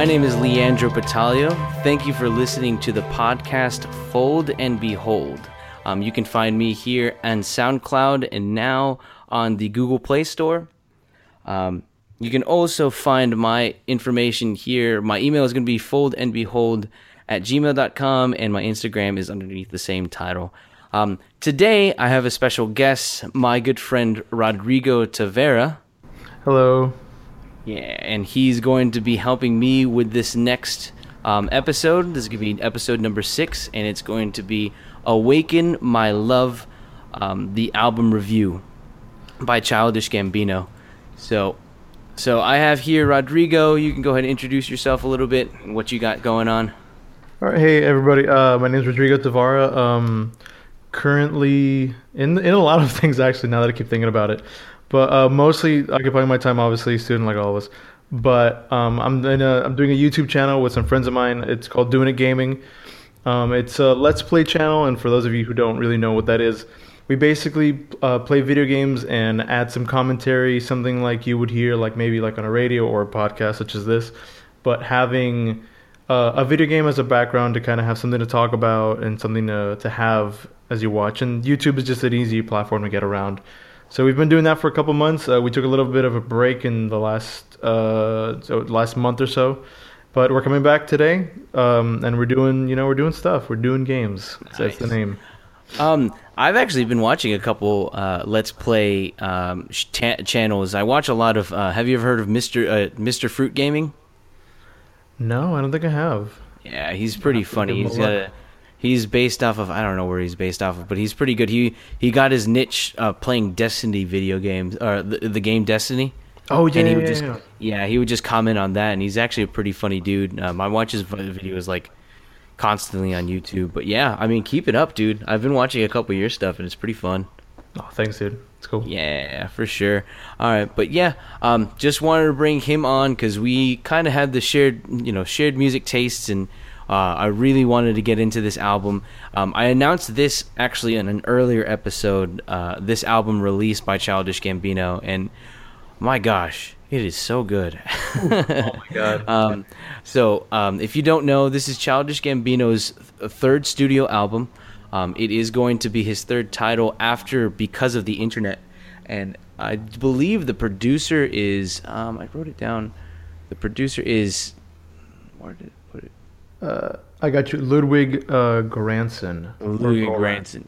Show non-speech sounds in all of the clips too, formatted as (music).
My name is Leandro Battaglio. Thank you for listening to the podcast Fold and Behold. Um, you can find me here on SoundCloud and now on the Google Play Store. Um, you can also find my information here. My email is going to be foldandbehold at gmail.com, and my Instagram is underneath the same title. Um, today, I have a special guest, my good friend Rodrigo Tavara. Hello. Yeah, and he's going to be helping me with this next um, episode. This is going to be episode number six, and it's going to be Awaken My Love, um, the album review by Childish Gambino. So, so I have here Rodrigo. You can go ahead and introduce yourself a little bit and what you got going on. All right, hey everybody. Uh, my name is Rodrigo Tavara. Um, currently in in a lot of (laughs) things actually. Now that I keep thinking about it, but uh, mostly occupying my time, obviously, student like all of us. But um, I'm in a, I'm doing a YouTube channel with some friends of mine. It's called Doing It Gaming. Um, it's a Let's Play channel, and for those of you who don't really know what that is, we basically uh, play video games and add some commentary, something like you would hear, like maybe like on a radio or a podcast such as this, but having uh, a video game as a background to kind of have something to talk about and something to to have as you watch. And YouTube is just an easy platform to get around. So we've been doing that for a couple months. Uh, we took a little bit of a break in the last uh, so last month or so, but we're coming back today, um, and we're doing you know we're doing stuff. We're doing games. Nice. That's the name. Um, I've actually been watching a couple uh, Let's Play um, ch- channels. I watch a lot of. Uh, have you ever heard of Mister uh, Mister Fruit Gaming? No, I don't think I have. Yeah, he's pretty funny. He's got a, he's based off of I don't know where he's based off of, but he's pretty good. He he got his niche uh, playing Destiny video games or the, the game Destiny. Oh yeah, and he would yeah, just yeah. yeah he would just comment on that, and he's actually a pretty funny dude. Um, I watch his videos like constantly on YouTube. But yeah, I mean, keep it up, dude. I've been watching a couple of your stuff, and it's pretty fun. Oh, thanks, dude. It's cool. Yeah, for sure. All right, but yeah, um, just wanted to bring him on because we kind of had the shared, you know, shared music tastes, and uh, I really wanted to get into this album. Um, I announced this actually in an earlier episode. Uh, this album released by Childish Gambino, and my gosh, it is so good. (laughs) oh my god. (laughs) um, so, um, if you don't know, this is Childish Gambino's th- third studio album. Um, it is going to be his third title after Because of the Internet. And I believe the producer is, um, I wrote it down. The producer is, where did I put it? Uh, I got you, Ludwig uh, Goransson. Ludwig Goransson.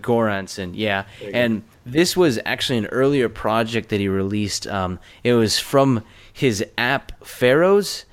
Goransson, yeah. And this was actually an earlier project that he released. Um, it was from his app Pharos,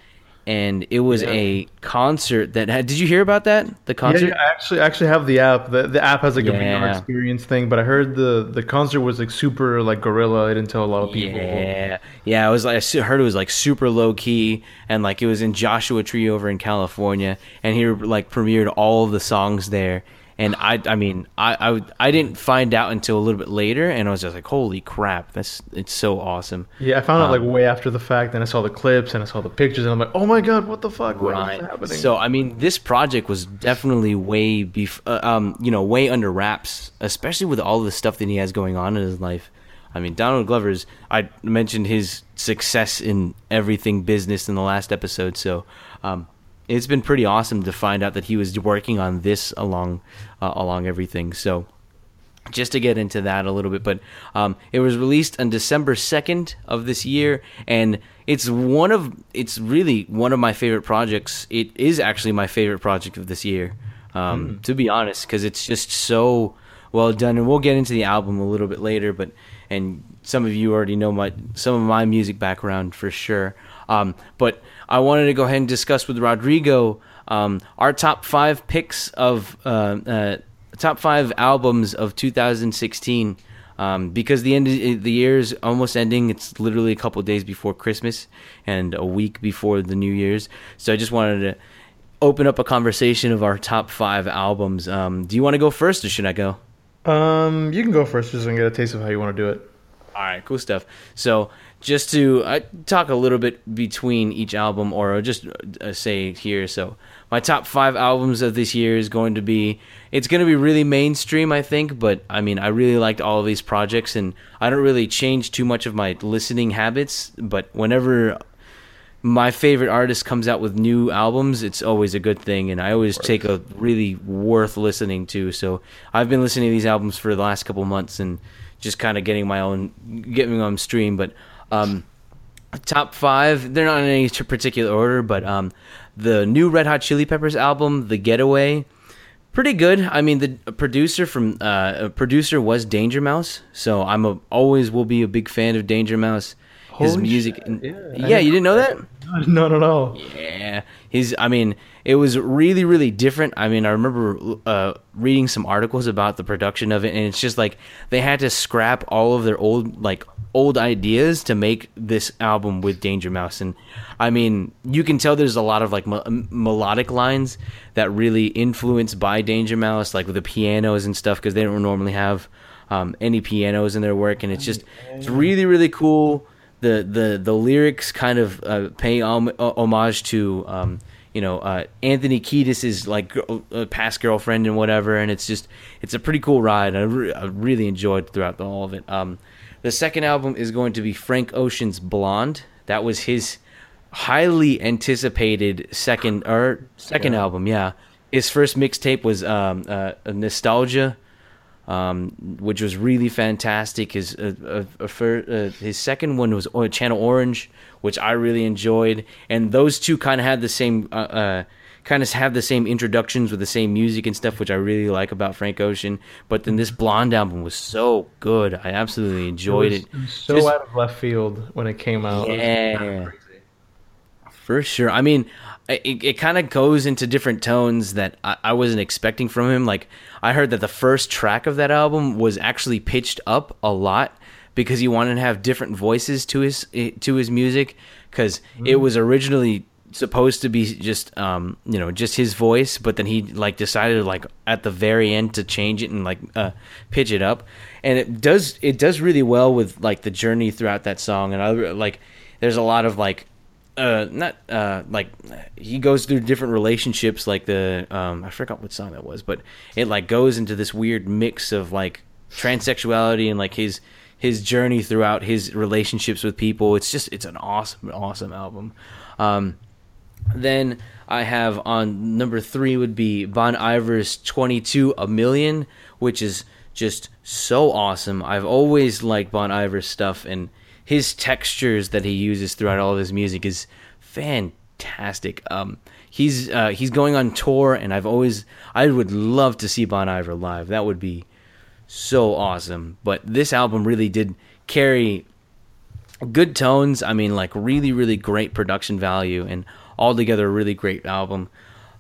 and it was Yeah. a concert that had. Did you hear about that? The concert. yeah, I actually actually have the app. The, the app has like a VR experience thing, but I heard the the concert was like super like guerrilla. I didn't tell a lot of people. Yeah, yeah. It was like I heard it was like super low key, and like it was in Joshua Tree over in California, and he like premiered all of the songs there. And I, I mean, I, I, I didn't find out until a little bit later, and I was just like, holy crap, that's it's so awesome. Yeah, I found out like Um, way after the fact, and I saw the clips and I saw the pictures, and I'm like, oh my god, what the fuck? What Right. happening? So I mean, this project was definitely way bef- uh, um, you know, way under wraps, especially with all the stuff that he has going on in his life. I mean, Donald Glover's. I mentioned his success in everything business in the last episode, so um, it's been pretty awesome to find out that he was working on this along uh, along everything. So just to get into that a little bit, but um, it was released on December second of this year, and it's one of it's really one of my favorite projects. It is actually my favorite project of this year, um, to be honest, because it's just so well done. And we'll get into the album a little bit later, but and some of you already know my some of my music background for sure. Um, but I wanted to go ahead and discuss with Rodrigo um, our top five picks of uh, uh, top five albums of 2016 um, because the end of the year is almost ending. It's literally a couple days before Christmas and a week before the New Year's. So I just wanted to open up a conversation of our top five albums. Um, do you want to go first, or should I go? um, you can go first, just so I can get a taste of how you want to do it. All right, cool stuff. So, just to talk a little bit between each album, or just uh, say here. So, my top five albums of this year is going to be. It's going to be really mainstream, I think. But I mean, I really liked all of these projects, and I don't really change too much of my listening habits. But whenever my favorite artist comes out with new albums, it's always a good thing, and I always take a really worth listening to. So I've been listening to these albums for the last couple months and just kind of getting my own, getting on stream. But um, top five, they're not in any particular order, but um, the new Red Hot Chili Peppers album, The Getaway, pretty good. I mean, the producer from uh, a producer was Danger Mouse, so I'm a, always will be a big fan of Danger Mouse. His Holy music, yeah, yeah, you didn't know that? No, no, no. Yeah, his. I mean, it was really, really different. I mean, I remember uh, reading some articles about the production of it, and it's just like they had to scrap all of their old, like old ideas to make this album with Danger Mouse. And I mean, you can tell there's a lot of like melodic lines that really influenced by Danger Mouse, like with the pianos and stuff, because they don't normally have um, any pianos in their work, and it's just it's really, really cool the the the lyrics kind of uh, pay hom- homage to um, you know uh, Anthony Kiedis's like uh, past girlfriend and whatever, and it's just it's a pretty cool ride. I, re- I really enjoyed throughout the, all of it. Um, the second album is going to be Frank Ocean's Blonde. That was his highly anticipated second or second Yeah. album. Yeah, his first mixtape was um, uh, Nostalgia um, which was really fantastic. His uh, uh, uh, fir- uh, his second one was uh, Channel Orange, which I really enjoyed, and those two kind of had the same. Uh, Kind of have the same introductions with the same music and stuff, which I really like about Frank Ocean. But then this Blonde album was so good; I absolutely enjoyed it. was so Just- out of left field when it came out. It was Yeah. For sure. I mean, it, it kind of goes into different tones that I, I wasn't expecting from him. Like, I heard that the first track of that album was actually pitched up a lot because he wanted to have different voices to his to his music because it was originally supposed to be just um you know just his voice but then he like decided like at the very end to change it and like uh pitch it up. And it does it does really well with like the journey throughout that song. And like there's a lot of like uh not uh like he goes through different relationships like the um I forgot what song that was but it like goes into this weird mix of like transsexuality and like his his journey throughout his relationships with people it's just it's an awesome awesome album um then I have on number three would be Bon Iver's 22 A Million, which is just so awesome. I've always liked Bon Iver's stuff, and his textures that he uses throughout all of his music is fantastic. Um, he's uh, he's going on tour, and I've always I would love to see Bon Iver live. That would be so awesome. But this album really did carry good tones. I mean, like really, really great production value, and altogether a really great album.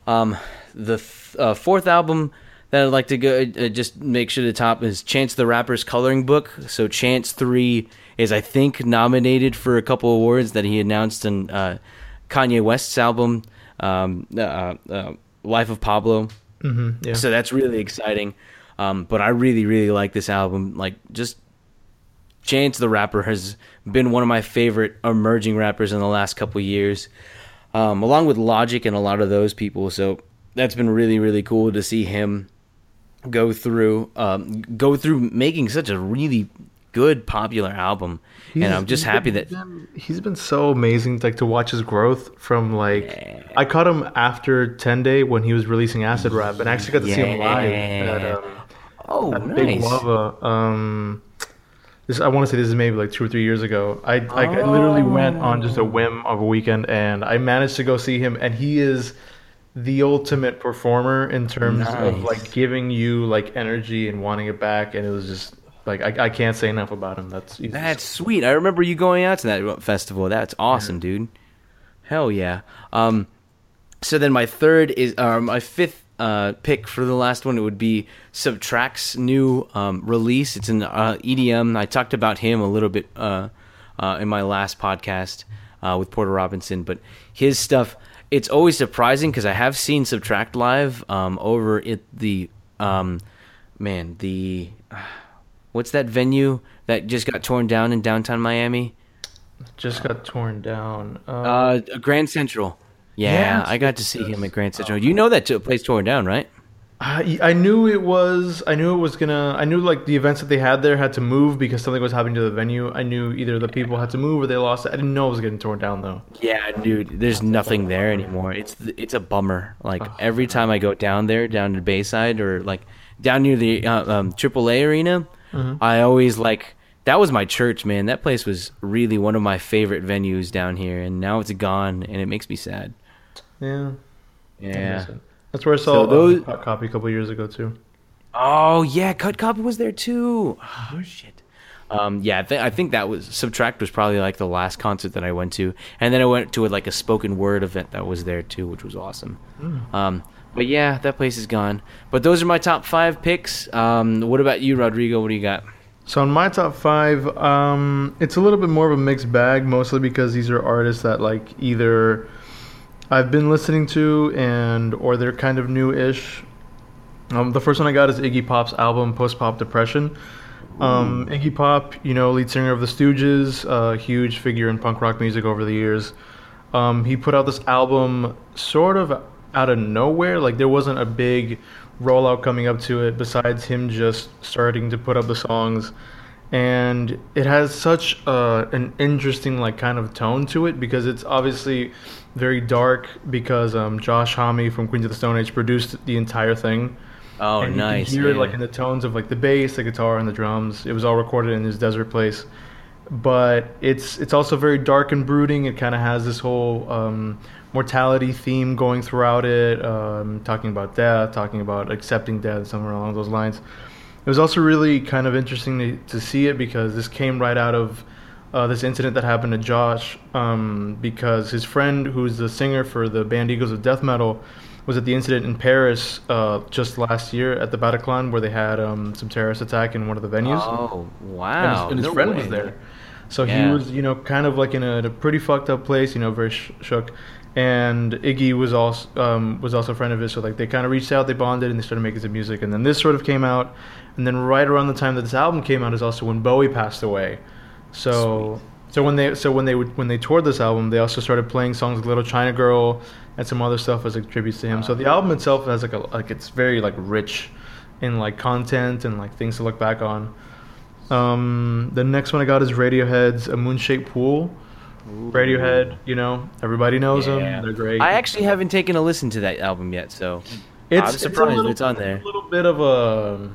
Um, the th- uh, fourth album that I'd like to go uh, just make sure the top is Chance the Rapper's coloring book. So Chance Three is I think nominated for a couple awards that he announced in uh, Kanye West's album, um, uh, uh, Life of Pablo. hmm yeah. So that's really exciting. Um, but I really, really like this album. Like, just Chance the Rapper has been one of my favorite emerging rappers in the last couple years, um, along with Logic and a lot of those people. So that's been really, really cool to see him go through, um, go through making such a really good, popular album. and I'm just happy been- that been- he's been so amazing like to watch his growth from like Yeah. I caught him after 10 Day when he was releasing Acid Rap and I actually got to see him live at um, oh, at Big. Lava. Um, this I want to say this is maybe like two or three years ago. I I, I literally went on just a whim of a weekend and I managed to go see him and he is the ultimate performer in terms of like giving you like energy and wanting it back and it was just like I, I can't say enough about him. That's he's That's sweet. I remember you going out to that festival. That's awesome, dude. Hell yeah. Um, so then my third is uh, my fifth uh, pick for the last one. It would be Subtract's new um, release. It's an uh, EDM. I talked about him a little bit uh, uh, in my last podcast uh, with Porter Robinson, but his stuff. It's always surprising because I have seen Subtract live um, over at the um, man the what's that venue that just got torn down in downtown Miami? just got torn down. Um, Uh, Grand Central. Yeah, Yeah, I got to see him at Grand Central. You know that place torn down, right? I, I knew it was. I knew it was gonna. I knew like the events that they had there had to move because something was happening to the venue. I knew either the people had to move or they lost. it. I didn't know it was getting torn down though. Yeah, dude, there's nothing there anymore. It's it's a bummer. Like every time I go down there, down to Bayside or like down near the uh, um, AAA arena, I always like that was my church, man. That place was really one of my favorite venues down here, and now it's gone, and it makes me sad. Yeah. Yeah. That's where I saw So those- those Hot Copy a couple years ago too. Oh yeah, Cut Copy was there too. Oh shit. Um, yeah, I, th- I think that was Subtract was probably like the last concert that I went to, and then I went to like a spoken word event that was there too, which was awesome. Um, but yeah, that place is gone. But those are my top five picks. Um, what about you, Rodrigo? What do you got? So in my top five, um, it's a little bit more of a mixed bag, mostly because these are artists that like either I've been listening to and or they're kind of new-ish. Um, the first one I got is Iggy Pop's album Post Pop Depression. Um, Iggy Pop, you know, lead singer of the Stooges, a huge figure in punk rock music over the years. Um, he put out this album sort of out of nowhere. Like there wasn't a big rollout coming up to it besides him just starting to put up the songs. And it has such uh, an interesting like kind of tone to it because it's obviously very dark because um, Josh Homme from Queens of the Stone Age produced the entire thing. Oh, and nice. You can hear it yeah. like in the tones of like the bass, the guitar, and the drums. It was all recorded in his desert place, but it's it's also very dark and brooding. It kind of has this whole um, mortality theme going throughout it, um, talking about death, talking about accepting death, somewhere along those lines. It was also really kind of interesting to, to see it because this came right out of uh, this incident that happened to Josh um, because his friend, who's the singer for the band Eagles of Death Metal, was at the incident in Paris uh, just last year at the Bataclan where they had um, some terrorist attack in one of the venues. Oh and wow! his, and his No friend way. was there. So Yeah. he was, you know, kind of like in a, in a pretty fucked up place, you know, very sh- shook. And Iggy was also um, was also a friend of his, so like they kind of reached out, they bonded, and they started making some music. And then this sort of came out, and then right around the time that this album came out is also when Bowie passed away. So so when they so when they would when they toured this album, they also started playing songs like Little China Girl and some other stuff as like tributes to him. So the album itself has like a like it's very like rich in like content and like things to look back on. Um, the next one I got is Radiohead's A Moonshaped Pool. Radiohead, you know, everybody knows Yeah. them. They're great. I actually haven't taken a listen to that album yet, so It's, I'm it's a surprised little- it's on there. A little bit of a,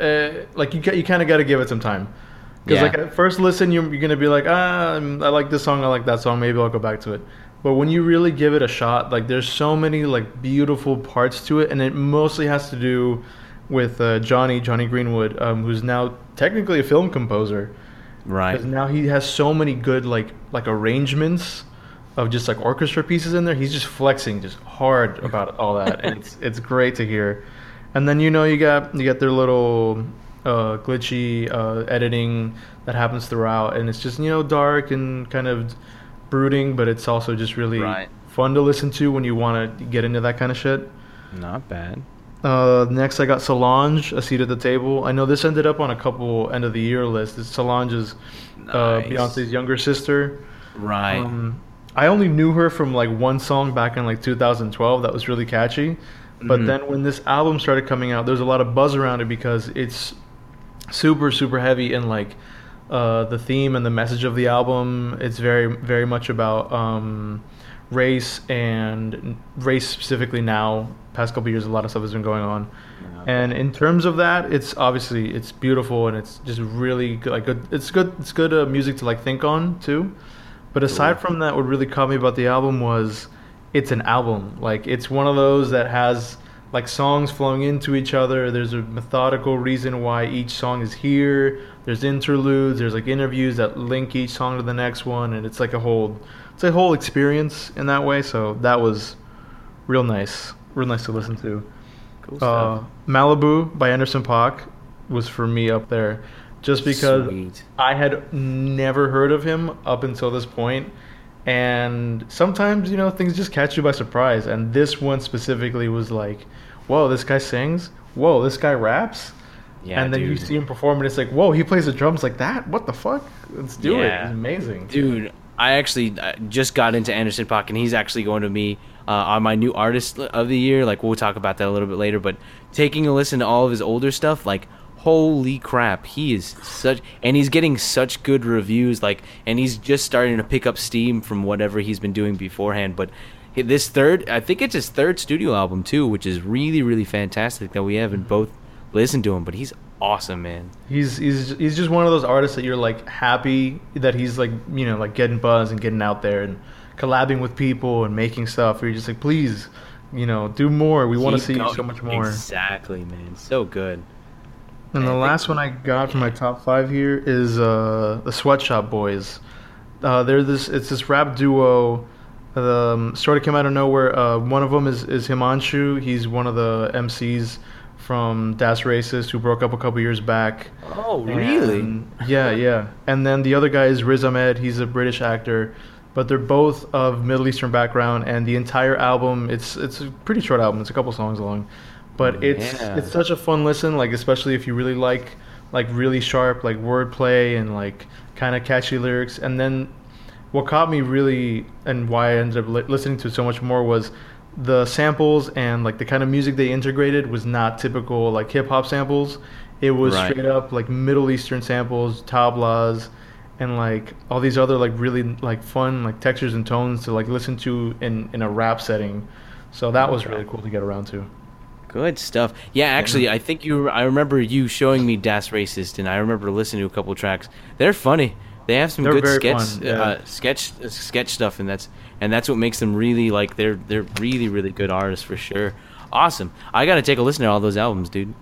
uh, like you you kind of got to give it some time. Because Yeah. like at first listen, you're, you're gonna be like, ah, I'm- I like this song, I like that song, maybe I'll go back to it. But when you really give it a shot, like there's so many like beautiful parts to it, and it mostly has to do with uh, Jonny Jonny Greenwood, um, who's now technically a film composer. Right. Because now he has so many good like like arrangements of just like orchestra pieces in there. He's just flexing just hard about all that, and it's (laughs) it's great to hear. And then you know you got you got their little uh, glitchy uh, editing that happens throughout, and it's just you know dark and kind of brooding, but it's also just really Right. fun to listen to when you want to get into that kind of shit. Not bad. Uh, next, I got Solange, A Seat at the Table. I know this ended up on a couple end of the year lists. This Solange is uh, Beyonce's younger sister. Right. Um, I only knew her from like one song back in like 2012 that was really catchy. But Mhm. then when this album started coming out, there's a lot of buzz around it because it's super super heavy in like uh, the theme and the message of the album. It's very very much about um, race and race specifically now. Past couple years, a lot of stuff has been going on. And in terms of that, it's obviously it's beautiful and it's just really good. Like good, it's good. It's good uh, music to like think on too. But aside from that, what really caught me about the album was it's an album. Like it's one of those that has like songs flowing into each other. There's a methodical reason why each song is here. There's interludes. There's like interviews that link each song to the next one, and it's like a whole it's a whole experience in that way. So that was real nice, real nice to listen to. cool Uh. Malibu by Anderson Paak was for me up there, just because Sweet. I had never heard of him up until this point, and sometimes you know things just catch you by surprise. And this one specifically was like, "Whoa, this guy sings! Whoa, this guy raps!" Yeah, and then you see him perform, and it's like, "Whoa, he plays the drums like that! What the fuck? Let's do it! It's amazing." Dude, I actually uh, just got into Anderson Paak, and he's actually going to be uh, on my new artist of the year. Like we'll talk about that a little bit later. But taking a listen to all of his older stuff, like holy crap, he is such, and he's getting such good reviews. Like, and he's just starting to pick up steam from whatever he's been doing beforehand. But this third, I think it's his third studio album too, which is really really fantastic that we haven't both listened to him. But he's awesome, man. He's he's he's just one of those artists that you're like happy that he's like you know like getting buzz and getting out there and collabing with people and making stuff. Where you're just like, please, you know, do more. We want to see you so much more. Exactly, man. So good. And the last one I got from my top five here is uh, the Swet Shop Boys. Uh, they're this. It's this rap duo. Um, sort of came out of nowhere. Uh, one of them is is Himanshu. He's one of the MCs from Das Racist who broke up a couple years back. Oh, really? And- yeah, yeah. And then the other guy is Riz Ahmed. He's a British actor, but they're both of Middle Eastern background. And the entire album, it's it's a pretty short album. It's a couple songs long, but it's Yeah. it's such a fun listen. Like especially if you really like like really sharp like wordplay and like kind of catchy lyrics. And then what caught me really and why I ended up li- listening to it so much more was the samples and like the kind of music they integrated was not typical like hip hop samples. It was Right. straight up like Middle Eastern samples, tablas, and like all these other like really like fun like textures and tones to like listen to in in a rap setting. So that was really cool to get around to. Good stuff. Yeah, actually, I think you. I remember you showing me Das Racist, and I remember listening to a couple tracks. They're funny. They have some They're good sketch, fun, yeah. uh, sketch, uh, sketch stuff, and that's and that's what makes them really like. They're they're really really good artists for sure. Awesome. I gotta take a listen to all those albums, dude.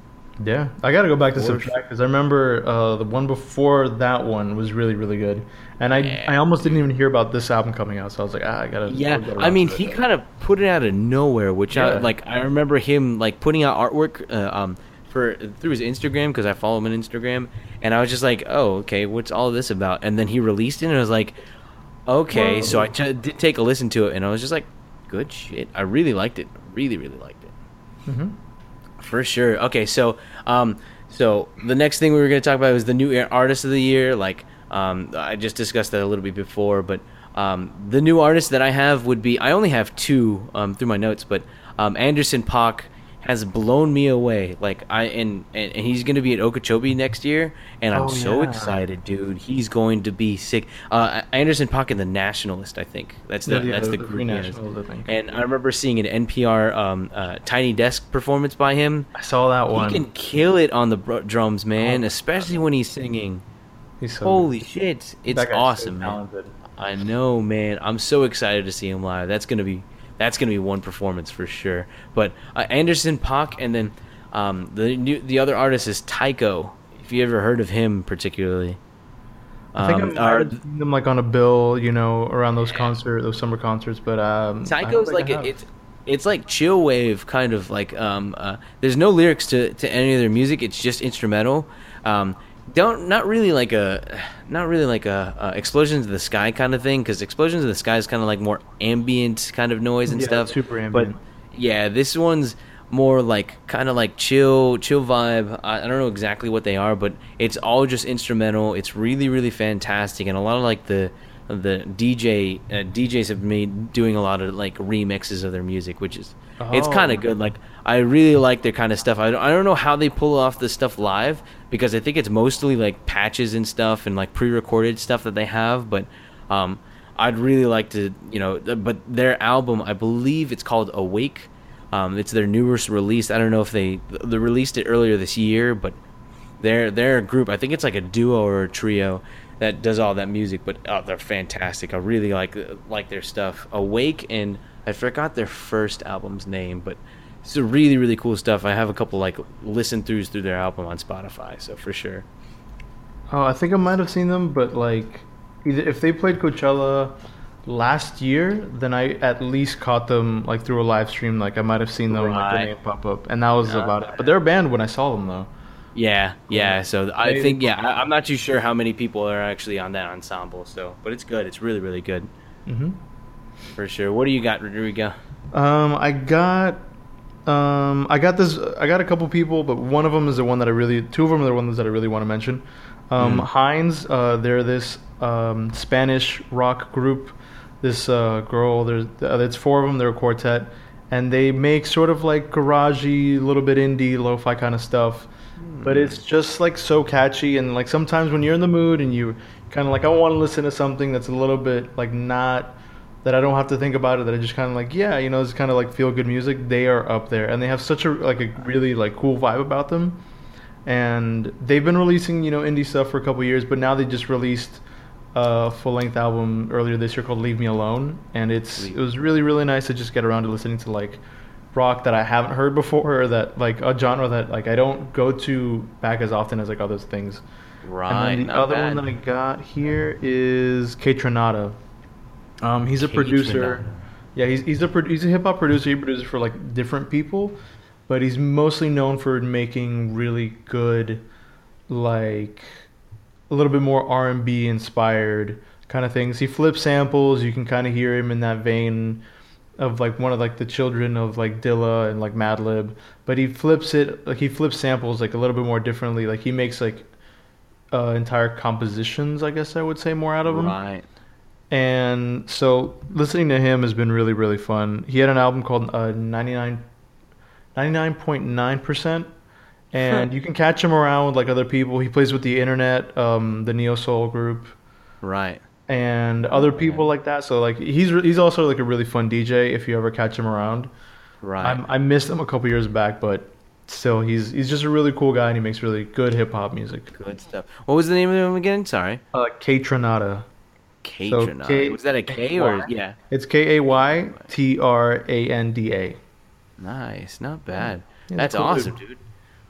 Yeah, I got to go back to For Subtract because I remember uh, the one before that one was really really good, and I Yeah. I almost didn't even hear about this album coming out, so I was like, ah, I gotta. Yeah, get I mean, he kind of put it out of nowhere, which I like. I remember him like putting out artwork uh, um for through his Instagram because I follow him on Instagram, and I was just like, oh, okay, what's all this about? And then he released it, and I was like, okay. So I ch- did take a listen to it, and I was just like, good shit. I really liked it. Really, really liked it. Mhm. For sure. Okay, so um, so the next thing we were going to talk about was the new artist of the year. Like um, I just discussed that a little bit before, but um, the new artist that I have would be I only have two um, through my notes, but um, Anderson Paak has blown me away. Like I and and, and he's going to be at Okeechobee next year, and I'm Oh, so yeah. excited, dude. He's going to be sick. Uh, Anderson Paak and the Nationalist, I think that's the Yeah, yeah, that's the, the he I. And I remember seeing an NPR um, uh, Tiny Desk performance by him. I saw that one. He can kill it on the br- drums, man, Oh, especially when he's singing. He's so Holy shit, it's guy's so awesome, man. I know, man. I'm so excited to see him live. That's gonna be that's gonna be one performance for sure. But uh, Anderson Paak, and then um, the new the other artist is Tycho. If you ever heard of him, particularly. I think Um, I or- might have seen them like on a bill, you know, around those concert, those summer concerts. But um, Tycho's like a, it's it's like chill wave kind of like um uh, there's no lyrics to to any of their music. It's just instrumental. Um, don't not really like a not really like a, uh explosions of the sky kind of thing because explosions of the sky is kind of like more ambient kind of noise and Yeah, stuff. super ambient. But yeah, this one's more like kind of like chill chill vibe. I, I don't know exactly what they are, but it's all just instrumental. It's really really fantastic, and a lot of like the the DJ uh, DJs have made doing a lot of like remixes of their music, which is it's Oh. kind of good. Like I really like their kind of stuff. I don't, I don't know how they pull off this stuff live because I think it's mostly like patches and stuff and like pre-recorded stuff that they have, but um I'd really like to, you know, but their album, I believe it's called Awake. Um, it's their newest release. I don't know if they they released it earlier this year, but they're they're a group. I think it's like a duo or a trio that does all that music. But oh, they're fantastic. I really like like their stuff. Awake and I forgot their first album's name, but it's a really really cool stuff. I have a couple like listen throughs through their album on Spotify, so for sure. Oh, I think I might have seen them, but like, either if they played Coachella last year, then I at least caught them like through a live stream. Like I might have seen them like the name pop up, and that was Yeah. about it. But they're a band when I saw them though. Yeah, yeah. So I think yeah, I, I'm not too sure how many people are actually on that ensemble. So, but it's good. It's really really good hmm for sure. What do you got, Rodrigo? Um, I got, um, I got this. I got a couple people, but one of them is the one that I really. Two of them are the ones that I really want to mention. Um, Mm. Hinds, uh, they're this um, Spanish rock group this uh, girl. There's uh, it's four of them. They're a quartet, and they make sort of like garagey, little bit indie, lo-fi kind of stuff. But it's just like so catchy, and like sometimes when you're in the mood and you kind of like I want to listen to something that's a little bit like not that I don't have to think about it. That I just kind of like yeah, you know, it's kind of like feel good music. They are up there, and they have such a like a really like cool vibe about them. And they've been releasing you know indie stuff for a couple years, but now they just released a full length album earlier this year called Leave Me Alone, and it's Sweet. it was really really nice to just get around to listening to like rock that I haven't heard before, or that like a genre that like I don't go to back as often as like other things. Right. And then the other bad. one that I got here is Kaytranada. Um, he's a K. producer. Tronada. Yeah, he's he's a pro- he's a hip hop producer. He produces for like different people, but he's mostly known for making really good, like a little bit more R and B inspired kind of things. He flips samples. You can kind of hear him in that vein of like one of like the children of like Dilla and like Madlib, but he flips it like he flips samples like a little bit more differently. Like he makes like uh, entire compositions, I guess I would say more out of them. Right. And so listening to him has been really really fun. He had an album called uh, 99 99.9% and you can catch him around with like other people. He plays with the internet, um, the Neo Soul group Right. And other people like that. So like he's re- he's also like a really fun DJ if you ever catch him around. Right. I'm, I missed him a couple years back, but still he's he's just a really cool guy and he makes really good hip hop music. Good stuff. What was the name of him again? Sorry. Uh, Kaytranada. K. So K- was that a K or yeah? It's K A Y T R A N D A. Nice. Not bad. Yeah, That's cool awesome, dude.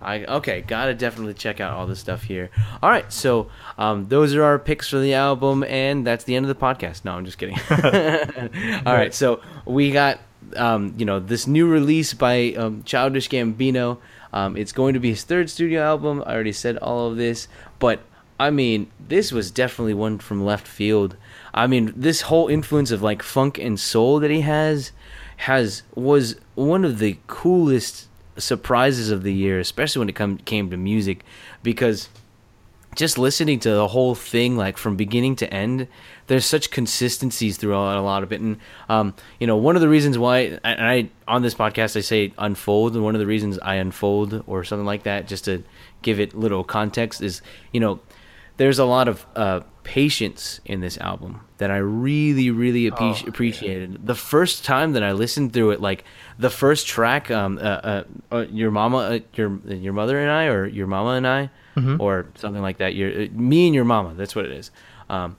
I okay, gotta definitely check out all this stuff here. All right, so um, those are our picks for the album, and that's the end of the podcast. No, I'm just kidding. (laughs) (laughs) all right, so we got um, you know this new release by um, Childish Gambino. Um, it's going to be his third studio album. I already said all of this, but I mean, this was definitely one from left field. I mean, this whole influence of like funk and soul that he has has was one of the coolest surprises of the year, especially when it come came to music, because just listening to the whole thing like from beginning to end there's such consistencies throughout a lot of it. And um, you know one of the reasons why and i on this podcast i say unfold and one of the reasons i unfold or something like that just to give it little context is you know there's a lot of uh, patience in this album that I really, really appreci- Oh, appreciated. The first time that I listened through it, like the first track, um, uh, uh, uh, your mama, uh, your your mother and I, or your mama and I, or something like that. Your uh, me and your mama. That's what it is. Um,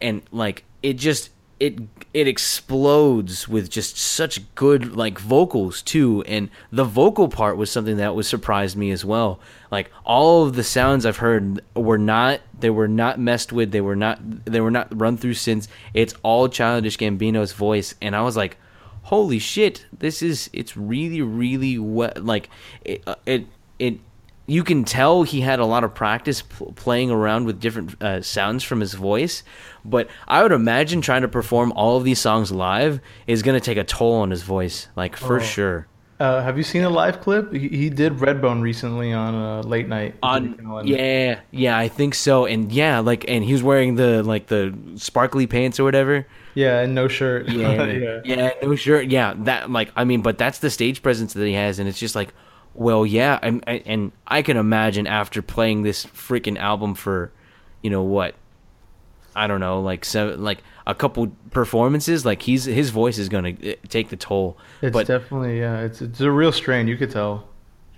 and like it just it it explodes with just such good like vocals too. And the vocal part was something that was surprised me as well. Like all of the sounds i've heard were not they were not messed with. They were not they were not run through synths. It's all childish gambino's voice. And i was like holy shit this is it's really really what like it uh, it it you can tell he had a lot of practice pl- playing around with different uh, sounds from his voice but i would imagine trying to perform all of these songs live is going to take a toll on his voice like for Oh. sure Uh, have you seen a live clip? He, he did Redbone recently on uh, late night. with Jimmy Kimmel on yeah yeah i think so and yeah like and he was wearing the like the sparkly pants or whatever yeah, and no shirt. yeah, (laughs) yeah. yeah, no shirt. Yeah, that like I mean, but that's the stage presence that he has, and it's just like, well, yeah, I'm, I, and I can imagine after playing this freaking album for, you know what, I don't know, like seven, like a couple performances, like he's his voice is gonna eh, take the toll, It's but definitely yeah. It's it's a real strain. You could tell.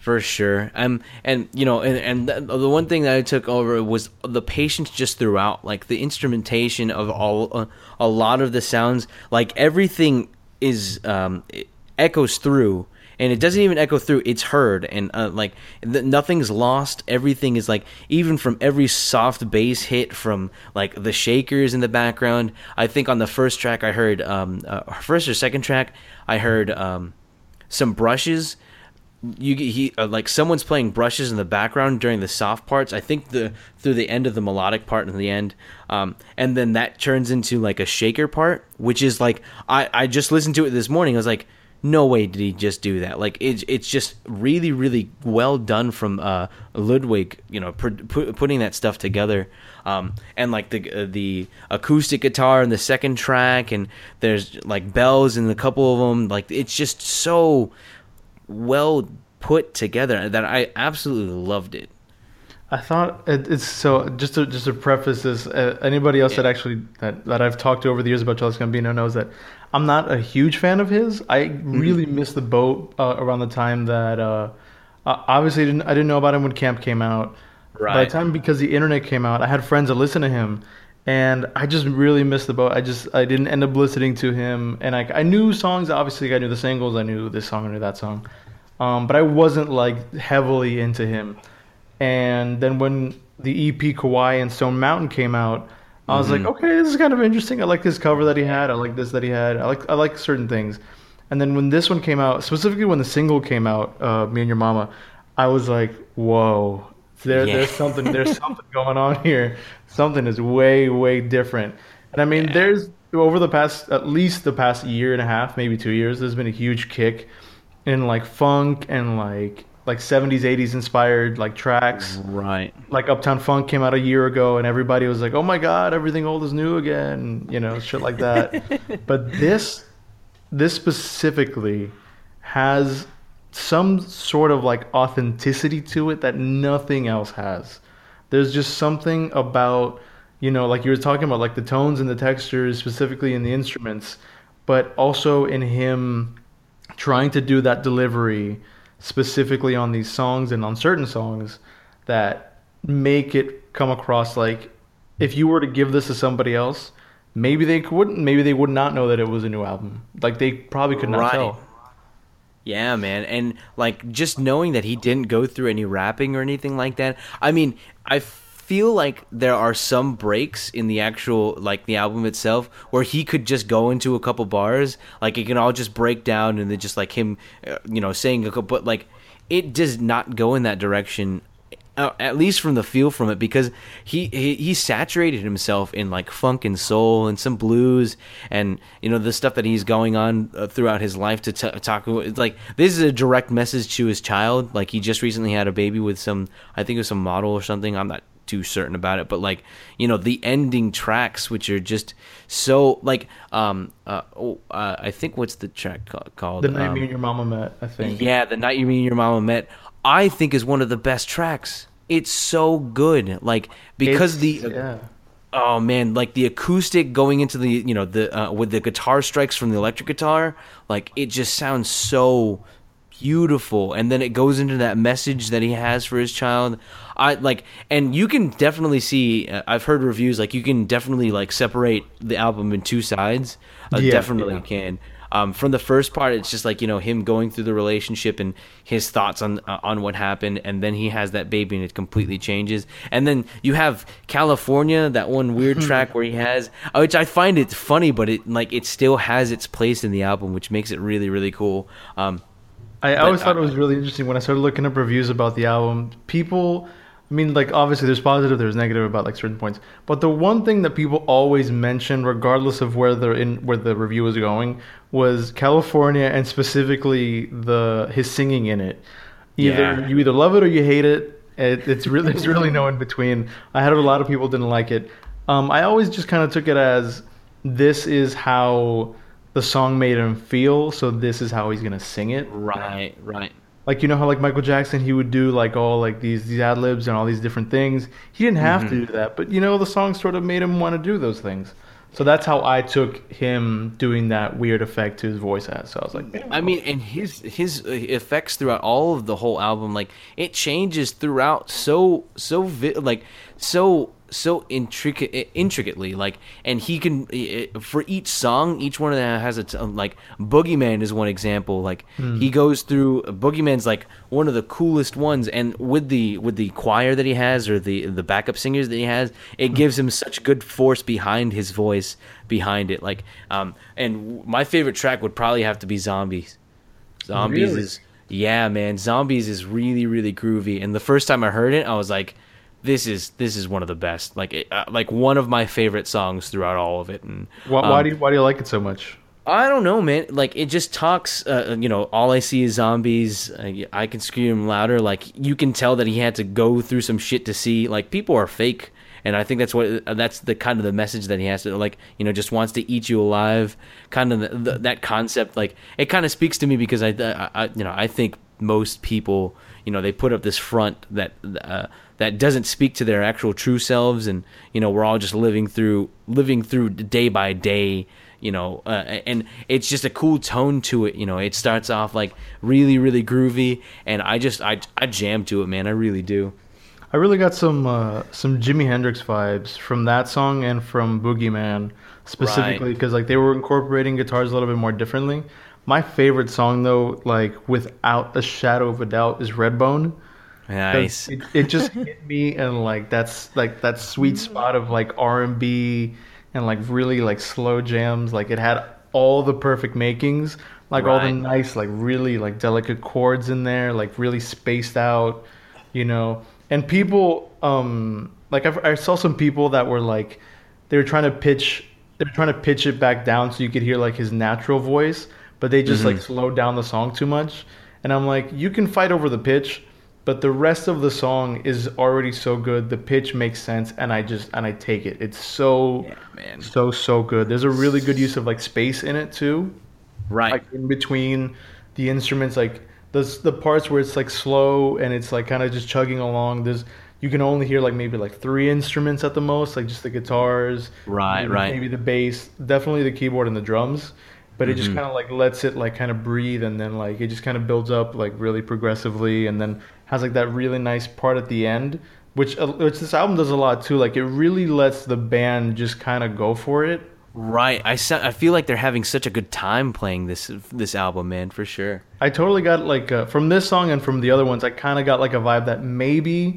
for sure. Um, and you know, and and the, the one thing that I took over was the patience just throughout, like the instrumentation of all uh, a lot of the sounds, like everything is um echoes through. And it doesn't even echo through; it's heard, and uh, like th- nothing's lost. Everything is like, even from every soft bass hit, from like the shakers in the background. I think on the first track, I heard um, uh, first or second track, I heard um, some brushes you he uh, like someone's playing brushes in the background during the soft parts. I think the through the end of the melodic part in the end, um, and then that turns into like a shaker part, which is like I I just listened to it this morning. I was like, no way did he just do that. Like it's it's just really really well done from uh, Ludwig. You know, pr- putting that stuff together. Um, and like the uh, the acoustic guitar in the second track, and there's like bells in a couple of them. Like it's just so well put together that I absolutely loved it. I thought it, it's so. Just to just to preface this, uh, anybody else yeah. that actually that, that I've talked to over the years about Childish Gambino knows that I'm not a huge fan of his. I mm-hmm. really missed the boat uh, around the time that uh, obviously I didn't I didn't know about him when Camp came out. Right. By the time because the internet came out, I had friends that listened to him, and I just really missed the boat. I just I didn't end up listening to him, and I I knew songs. Obviously, I knew the singles. I knew this song. I knew that song, um, but I wasn't like heavily into him. And then when the EP Kauai and Stone Mountain came out, I was mm-hmm. like, okay, this is kind of interesting. I like this cover that he had. I like this that he had. I like I like certain things. And then when this one came out, specifically when the single came out, uh, "Me and Your Mama," I was like, whoa, there, yeah. there's something, there's (laughs) something going on here. Something is way, way different. And I mean, yeah. there's over the past, at least the past year and a half, maybe two years, there's been a huge kick in like funk and like like 70s 80s inspired like tracks. Right. Like uptown funk came out a year ago and everybody was like oh my god everything old is new again you know shit like that. (laughs) But this this specifically has some sort of like authenticity to it that nothing else has. There's just something about you know like you were talking about like the tones and the textures specifically in the instruments but also in him trying to do that delivery specifically on these songs and on certain songs that make it come across like if you were to give this to somebody else, maybe they wouldn't maybe they would not know that it was a new album. Like they probably could not right. tell. Yeah, man. And like just knowing that he didn't go through any rapping or anything like that. I mean, I feel like there are some breaks in the actual like the album itself where he could just go into a couple bars like it can all just break down and then just like him uh, you know saying a couple but like it does not go in that direction uh, at least from the feel from it because he, he he saturated himself in like funk and soul and some blues and you know the stuff that he's going on uh, throughout his life to t- talk it's like this is a direct message to his child. Like he just recently had a baby with some i think it was some model or something. I'm not too certain about it, but like you know the ending tracks, which are just so like um uh, oh, uh I think what's the track called? The night um, me and your mama met. I think. Yeah, the night you me and your mama met. I think is one of the best tracks. It's so good, like because it's, the. Yeah. Oh man, like the acoustic going into the you know the uh, with the guitar strikes from the electric guitar, like it just sounds so beautiful and then it goes into that message that he has for his child i like and you can definitely see uh, i've heard reviews like you can definitely like separate the album in two sides. Uh, yeah, definitely yeah. can. Um, from the first part it's just like you know him going through the relationship and his thoughts on uh, on what happened and then he has that baby and it completely changes. And then you have california that one weird track where he has uh, which i find it funny but it like it still has its place in the album which makes it really really cool. Um, I but, always thought it was really interesting when I started looking up reviews about the album. People, I mean, like obviously there's positive, there's negative about like certain points, but the one thing that people always mention, regardless of where the in where the review was going, was California and specifically the his singing in it. Either yeah. you either love it or you hate it. it it's really there's really no in between. I had a lot of people didn't like it. Um, I always just kind of took it as this is how the song made him feel, so this is how he's gonna sing it. Right, right. Like you know how like Michael Jackson he would do like all like these these ad libs and all these different things. He didn't have mm-hmm. to do that, but you know the song sort of made him want to do those things. So that's how I took him doing that weird effect to his voice as. So I was like, I mean, and his his effects throughout all of the whole album, like it changes throughout so so vi- like so so intricate intricately like and he can for each song each one of them has a like boogeyman is one example like mm. he goes through boogeyman's like one of the coolest ones and with the with the choir that he has or the the backup singers that he has it hmm. gives him such good force behind his voice behind it like um and my favorite track would probably have to be zombies zombies really? is yeah man zombies is really really groovy and the first time i heard it i was like this is this is one of the best. Like uh, like one of my favorite songs throughout all of it. And why, why um, do you, why do you like it so much? I don't know, man. Like it just talks. Uh, you know, all I see is zombies. Uh, I can scream louder. Like you can tell that he had to go through some shit to see. Like people are fake, and I think that's what uh, that's the kind of the message that he has to like. You know, just wants to eat you alive. Kind of the, the, that concept. Like it kind of speaks to me because I, I, I, you know, I think most people, you know, they put up this front that. Uh, that doesn't speak to their actual true selves and you know we're all just living through living through day by day you know, uh, and it's just a cool tone to it. You know, it starts off like really, really groovy, and I just I I jam to it, man. I really do. I really got some uh, some Jimi Hendrix vibes from that song and from Boogeyman specifically because right. like they were incorporating guitars a little bit more differently. My favorite song though, like without a shadow of a doubt, is Redbone. Nice. It, it just hit me and like that's like that sweet spot of like R and B and like really like slow jams. Like it had all the perfect makings, like right. all the nice, like really like delicate chords in there, like really spaced out, you know. And people, um, like I've, I saw some people that were like, they were trying to pitch, they were trying to pitch it back down so you could hear like his natural voice, but they just mm-hmm. like slowed down the song too much. And I'm like, you can fight over the pitch, but the rest of the song is already so good. The pitch makes sense, and I just and I take it. It's so yeah, man. so so good. There's a really good use of like space in it too, right? Like in between the instruments, like the the parts where it's like slow and it's like kind of just chugging along. There's you can only hear like maybe like three instruments at the most, like just the guitars, right, maybe, right, maybe the bass, definitely the keyboard and the drums but it mm-hmm. just kind of like lets it like kind of breathe and then like it just kind of builds up like really progressively and then has like that really nice part at the end, which uh, which this album does a lot too. Like it really lets the band just kind of go for it. Right. I I feel like they're having such a good time playing this this album, man, for sure. I totally got like uh, from this song and from the other ones, I kind of got like a vibe that maybe,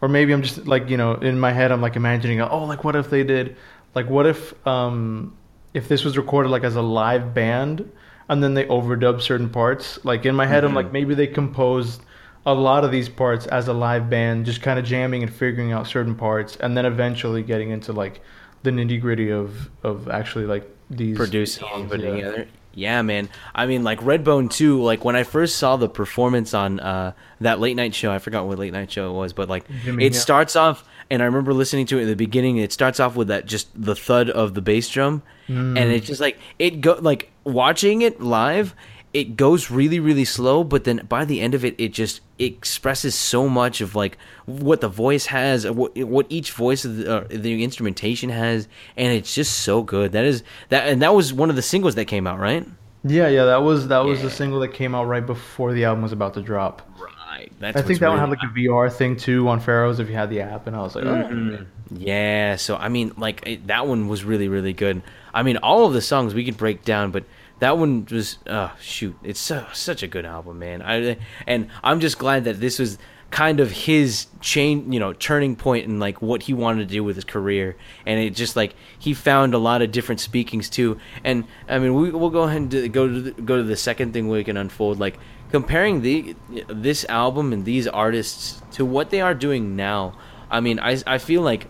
or maybe I'm just like you know in my head I'm like imagining, oh, like what if they did, like what if um if this was recorded like as a live band and then they overdub certain parts. Like in my head, mm-hmm. I'm like maybe they composed a lot of these parts as a live band, just kind of jamming and figuring out certain parts, and then eventually getting into like the nitty gritty of of actually like these producing and putting yeah. together. Yeah, man. I mean, like Redbone too. Like when I first saw the performance on uh, that late night show, I forgot what late night show it was, but like Jimmy, it yeah. starts off, and I remember listening to it in the beginning. It starts off with that just the thud of the bass drum, mm. and it's just like it go like watching it live it goes really really slow but then by the end of it it just expresses so much of like what the voice has what, what each voice of the, uh, the instrumentation has and it's just so good that is that and that was one of the singles that came out right yeah yeah that was that was yeah. the single that came out right before the album was about to drop right That's i think that really one had like a vr thing too on Pharos if you had the app and i was like mm-hmm. oh. yeah so i mean like it, that one was really really good. I mean all of the songs we could break down but that one was uh shoot it's so, such a good album man. I and i'm just glad that this was kind of his chain you know turning point in like what he wanted to do with his career. And it just like he found a lot of different speakings too. And i mean we, we'll go ahead and go to the, go to the second thing we can unfold. Like comparing the this album and these artists to what they are doing now i mean i i feel like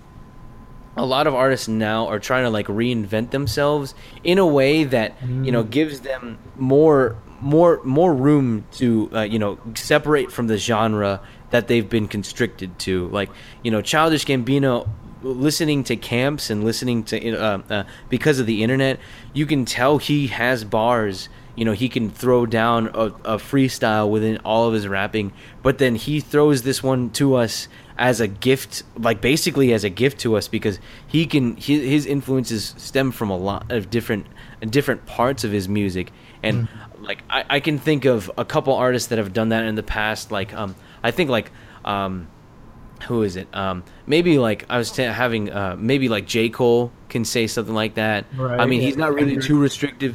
a lot of artists now are trying to like reinvent themselves in a way that mm. you know mm. gives them more more more room to uh, you know separate from the genre that they've been constricted to like you know childish gambino listening to camps and listening to uh, uh, because of the internet you can tell he has bars you know he can throw down a, a freestyle within all of his rapping but then he throws this one to us as a gift, like basically as a gift to us because he can his, his influences stem from a lot of different different parts of his music. And mm. like I, I can think of a couple artists that have done that in the past like um I think like um who is it? Um maybe like I was t- having uh maybe like J. Cole can say something like that. Right, I mean yeah. he's not really too restrictive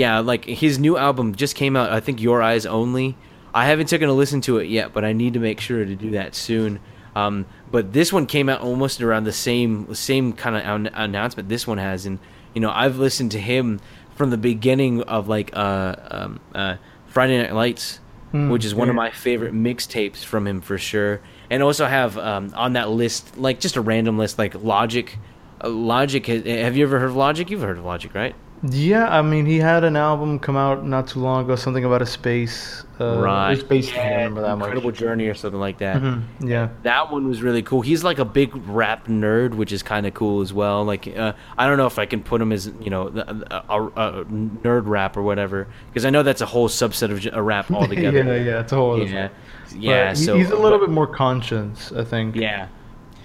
yeah like his new album just came out I think Your Eyes Only I haven't taken a listen to it yet but I need to make sure to do that soon um, but this one came out almost around the same same kind of an- announcement this one has, and you know I've listened to him from the beginning of like uh, um, uh, Friday Night Lights, mm, which is one yeah. of my favorite mixtapes from him for sure, and also have um, on that list like just a random list like Logic. Uh, Logic, have you ever heard of Logic? You've heard of Logic, right? Yeah, I mean, he had an album come out not too long ago, something about a space. Uh, right. Space. I Yeah, don't remember that Incredible much. Journey or something like that. Mhm, Yeah. That one was really cool. He's like a big rap nerd, which is kind of cool as well. Like, uh, I don't know if I can put him as you know a, a, a nerd rap or whatever, because I know that's a whole subset of a rap altogether. (laughs) yeah, yeah, it's a whole. other yeah, yeah. But so he's a little but- bit more conscious, I think. Yeah,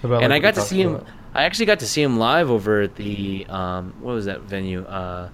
About, and like, I got to see him. about. I actually got to see him live over at the um, what was that venue? Uh,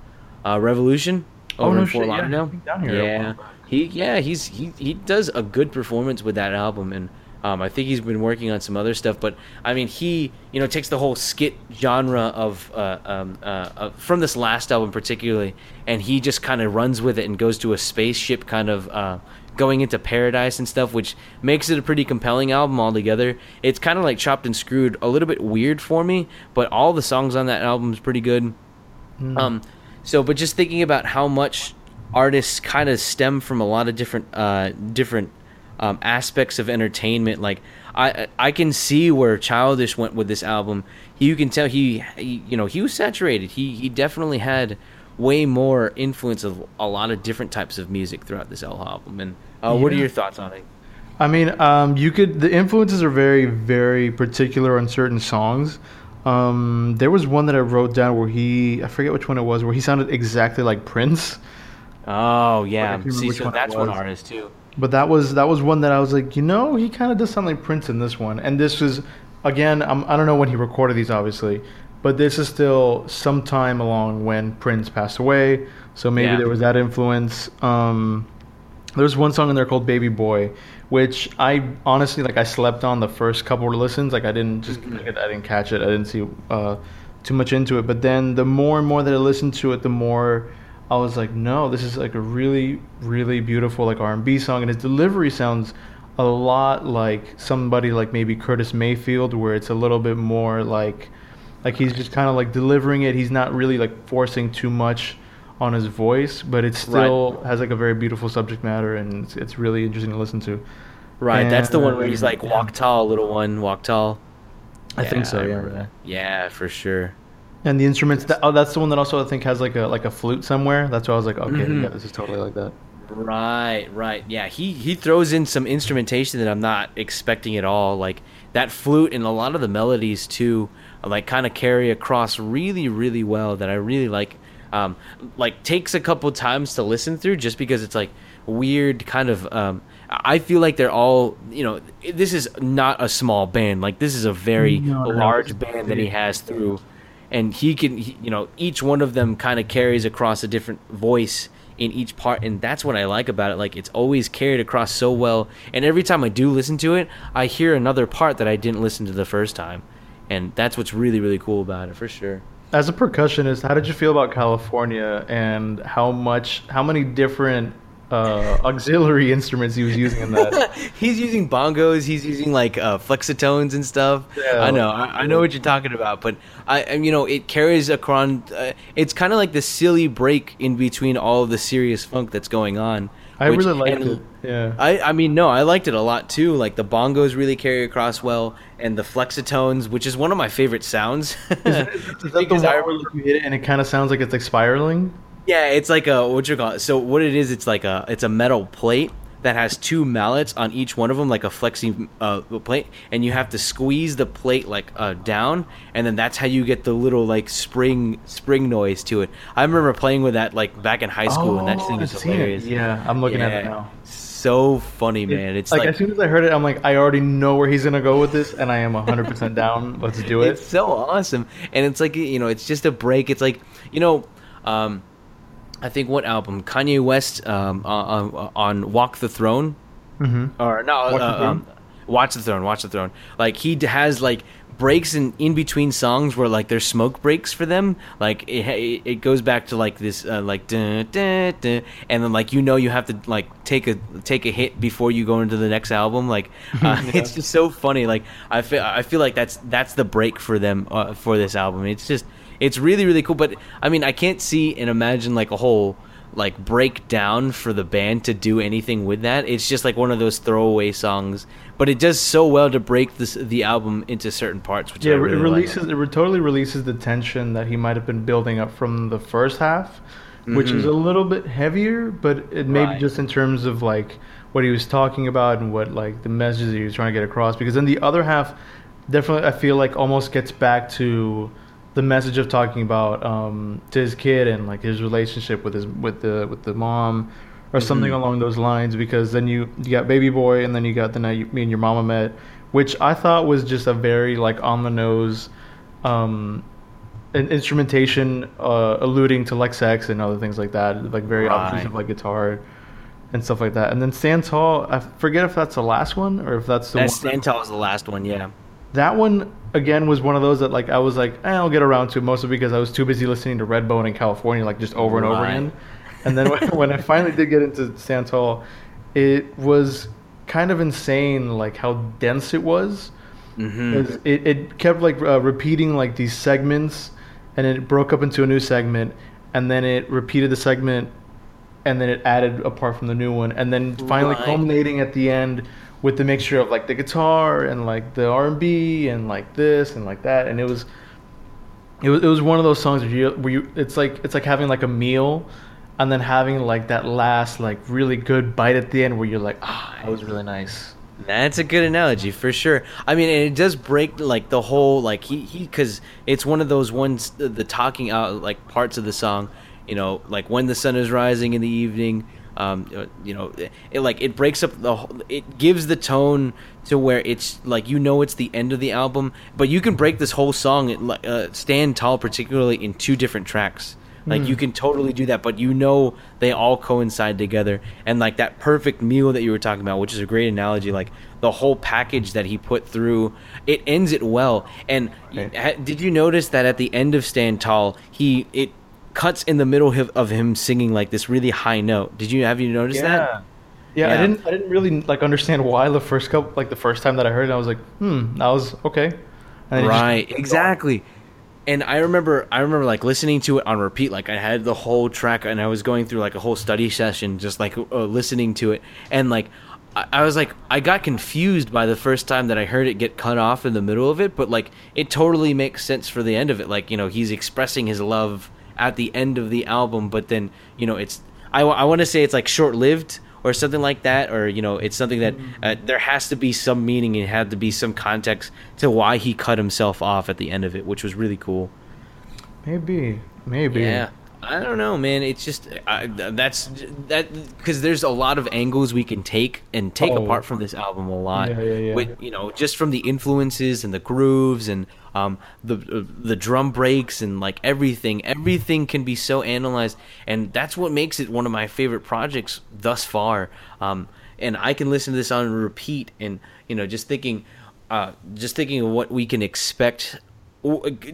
uh, Revolution Oh, over no in Fort shit, yeah, Lauderdale. down here Yeah, he yeah he's he he does a good performance with that album, and um, I think he's been working on some other stuff. But I mean, he you know takes the whole skit genre of uh, um, uh, uh, from this last album particularly, and he just kind of runs with it and goes to a spaceship kind of. Going into paradise and stuff which makes it a pretty compelling album altogether it's kind of like chopped and screwed a little bit weird for me but all the songs on that album is pretty good Mm. um, so, but just thinking about how much artists kind of stem from a lot of different uh, different um, aspects of entertainment. Like I I can see where Childish went with this album. You can tell he, he you know he was saturated. He he definitely had way more influence of a lot of different types of music throughout this album. And uh, what are your thoughts on it? I mean, um, you could. The influences are very, very particular on certain songs. Um, there was one that I wrote down where he, I forget which one it was, where he sounded exactly like Prince. Oh yeah, see, so one that's one artist too. But that was that was one that I was like, you know, he kind of does sound like Prince in this one. And this was, again, I'm, I don't know when he recorded these, obviously, but this is still sometime along when Prince passed away. So maybe Yeah. there was that influence. Um, there's one song in there called "Baby Boy," which I honestly like. I slept on the first couple of listens. Like I didn't just Mm-hmm. I didn't catch it. I didn't see uh, too much into it. But then the more and more that I listened to it, the more I was like, no, this is like a really, really beautiful like R&B song, and his delivery sounds a lot like somebody like maybe Curtis Mayfield, where it's a little bit more like like he's just kind of like delivering it. He's not really like forcing too much on his voice, but it still has like a very beautiful subject matter, and it's, it's really interesting to listen to. Right, that's the one where he's And, like walk tall, little one, walk tall. I think so, yeah, remember yeah. Yeah, for sure. And the instruments, that, oh, that's the one that also I think has like a like a flute somewhere. That's why I was like, okay, Mhm. yeah, this is totally like that. Right, right. Yeah, he he throws in some instrumentation that I'm not expecting at all. Like that flute and a lot of the melodies too, like kind of carry across really, really well. That I really like. Um, like takes a couple times to listen through just because it's like weird kind of. Um, I feel like they're all you know. This is not a small band. Like this is a very No, large band that he has through and he can he, you know each one of them kind of carries across a different voice in each part and that's what i like about it like it's always carried across so well and every time i do listen to it i hear another part that i didn't listen to the first time and that's what's really really cool about it for sure As a percussionist, how did you feel about California and how much, how many different uh, auxiliary (laughs) instruments he was using in that? (laughs) he's using bongos he's using like uh, flexatones and stuff Yeah. i know I, I know what you're talking about but i and, you know it carries across uh, it's kind of like the silly break in between all of the serious funk that's going on I which- really liked and- it. Yeah. I, I mean no I liked it a lot too like the bongos really carry across well and the flexatones which is one of my favorite sounds (laughs) Is that (laughs) the Because I where you hit it and it kind of sounds like it's like spiraling? Yeah, it's like a what you call it. So what it is, it's like a it's a metal plate that has two mallets on each one of them, like a flexi uh, plate, and you have to squeeze the plate like uh, down, and then that's how you get the little like spring spring noise to it. I remember playing with that like back in high school, and that thing Oh, is I've it. hilarious. Yeah, I'm looking at it now. So funny, man. It's like, like, as soon as I heard it, I'm like, I already know where he's gonna go with this, and I am 100 percent down. Let's do (laughs) it. it's so awesome and it's like you know it's just a break it's like you know um i think what album? Kanye west um on, on walk the throne? Hmm or no Watch the uh, Throne? um, watch the throne watch the throne. Like he has like breaks in in between songs where like there's smoke breaks for them. Like it it, goes back to like this uh, like dun, dun, dun, and then like you know you have to like take a take a hit before you go into the next album. Like (laughs) uh, it's just so funny. Like i feel i feel like that's that's the break for them uh, for this album. It's just it's really really cool but i mean i can't see and imagine like a whole like breakdown for the band to do anything with that. It's just like one of those throwaway songs, but it does so well to break this the album into certain parts. Which yeah, I really it like. releases it totally releases the tension that he might have been building up from the first half, which is mm-hmm. a little bit heavier, but it maybe Right. just in terms of like what he was talking about and what like the messages he was trying to get across. Because then the other half, definitely, I feel like almost gets back to the message of talking about um, to his kid and like his relationship with his with the with the mom or something Mhm. along those lines because then you you got baby boy and then you got the night you, me and your mama met which i thought was just a very like on the nose um an instrumentation uh alluding to like sex and other things like that like very Right. obtrusive like guitar and stuff like that and then stand tall i forget if that's the last one or if that's the That one Stand Tall is the last one, yeah. That one again was one of those that like I was like eh, I'll get around to mostly because I was too busy listening to Redbone in California like just over and over again. And then when, (laughs) when I finally did get into Stand Tall, it was kind of insane like how dense it was. hmm 'Cause It, it kept like uh, repeating like these segments, and it broke up into a new segment, and then it repeated the segment, and then it added apart from the new one, and then finally Right. culminating at the end with the mixture of like the guitar and like the R and like this and like that, and it was. It was, it was one of those songs where you, where you it's like it's like having like a meal and then having like that last like really good bite at the end where you're like ah that was really nice That's a good analogy for sure. I mean, and it does break like the whole like he he because it's one of those ones the, the talking out like parts of the song. You know, like when the sun is rising in the evening. Um, you know, it, it like it breaks up the. whole It gives the tone to where it's like you know it's the end of the album, but you can break this whole song, uh, "Stand Tall," particularly in two different tracks. Like you can totally do that, but you know they all coincide together, and like that perfect meal that you were talking about, which is a great analogy. Like the whole package that he put through, it ends it well. And Right. did you notice that at the end of Stand Tall, he it cuts in the middle of, him singing like this really high note? Did you have you noticed that? Yeah, Yeah. I didn't. I didn't really like understand why the first couple, like the first time that I heard it, I was like, hmm, that was okay. Then just- right exactly and i remember i remember like listening to it on repeat like i had the whole track and i was going through like a whole study session just like uh, listening to it and like I, I was like i got confused by the first time that i heard it get cut off in the middle of it but like it totally makes sense for the end of it like you know he's expressing his love at the end of the album but then you know it's i, I want to say it's like short-lived or something like that or you know it's something that uh, there has to be some meaning and had to be some context to why he cut himself off at the end of it which was really cool maybe, maybe. yeah i don't know man it's just I, that's that because there's a lot of angles we can take and take Oh. apart from this album a lot Yeah, yeah, yeah. with you know just from the influences and the grooves and um the the drum breaks and like everything everything can be so analyzed and that's what makes it one of my favorite projects thus far um and i can listen to this on repeat and you know just thinking uh just thinking of what we can expect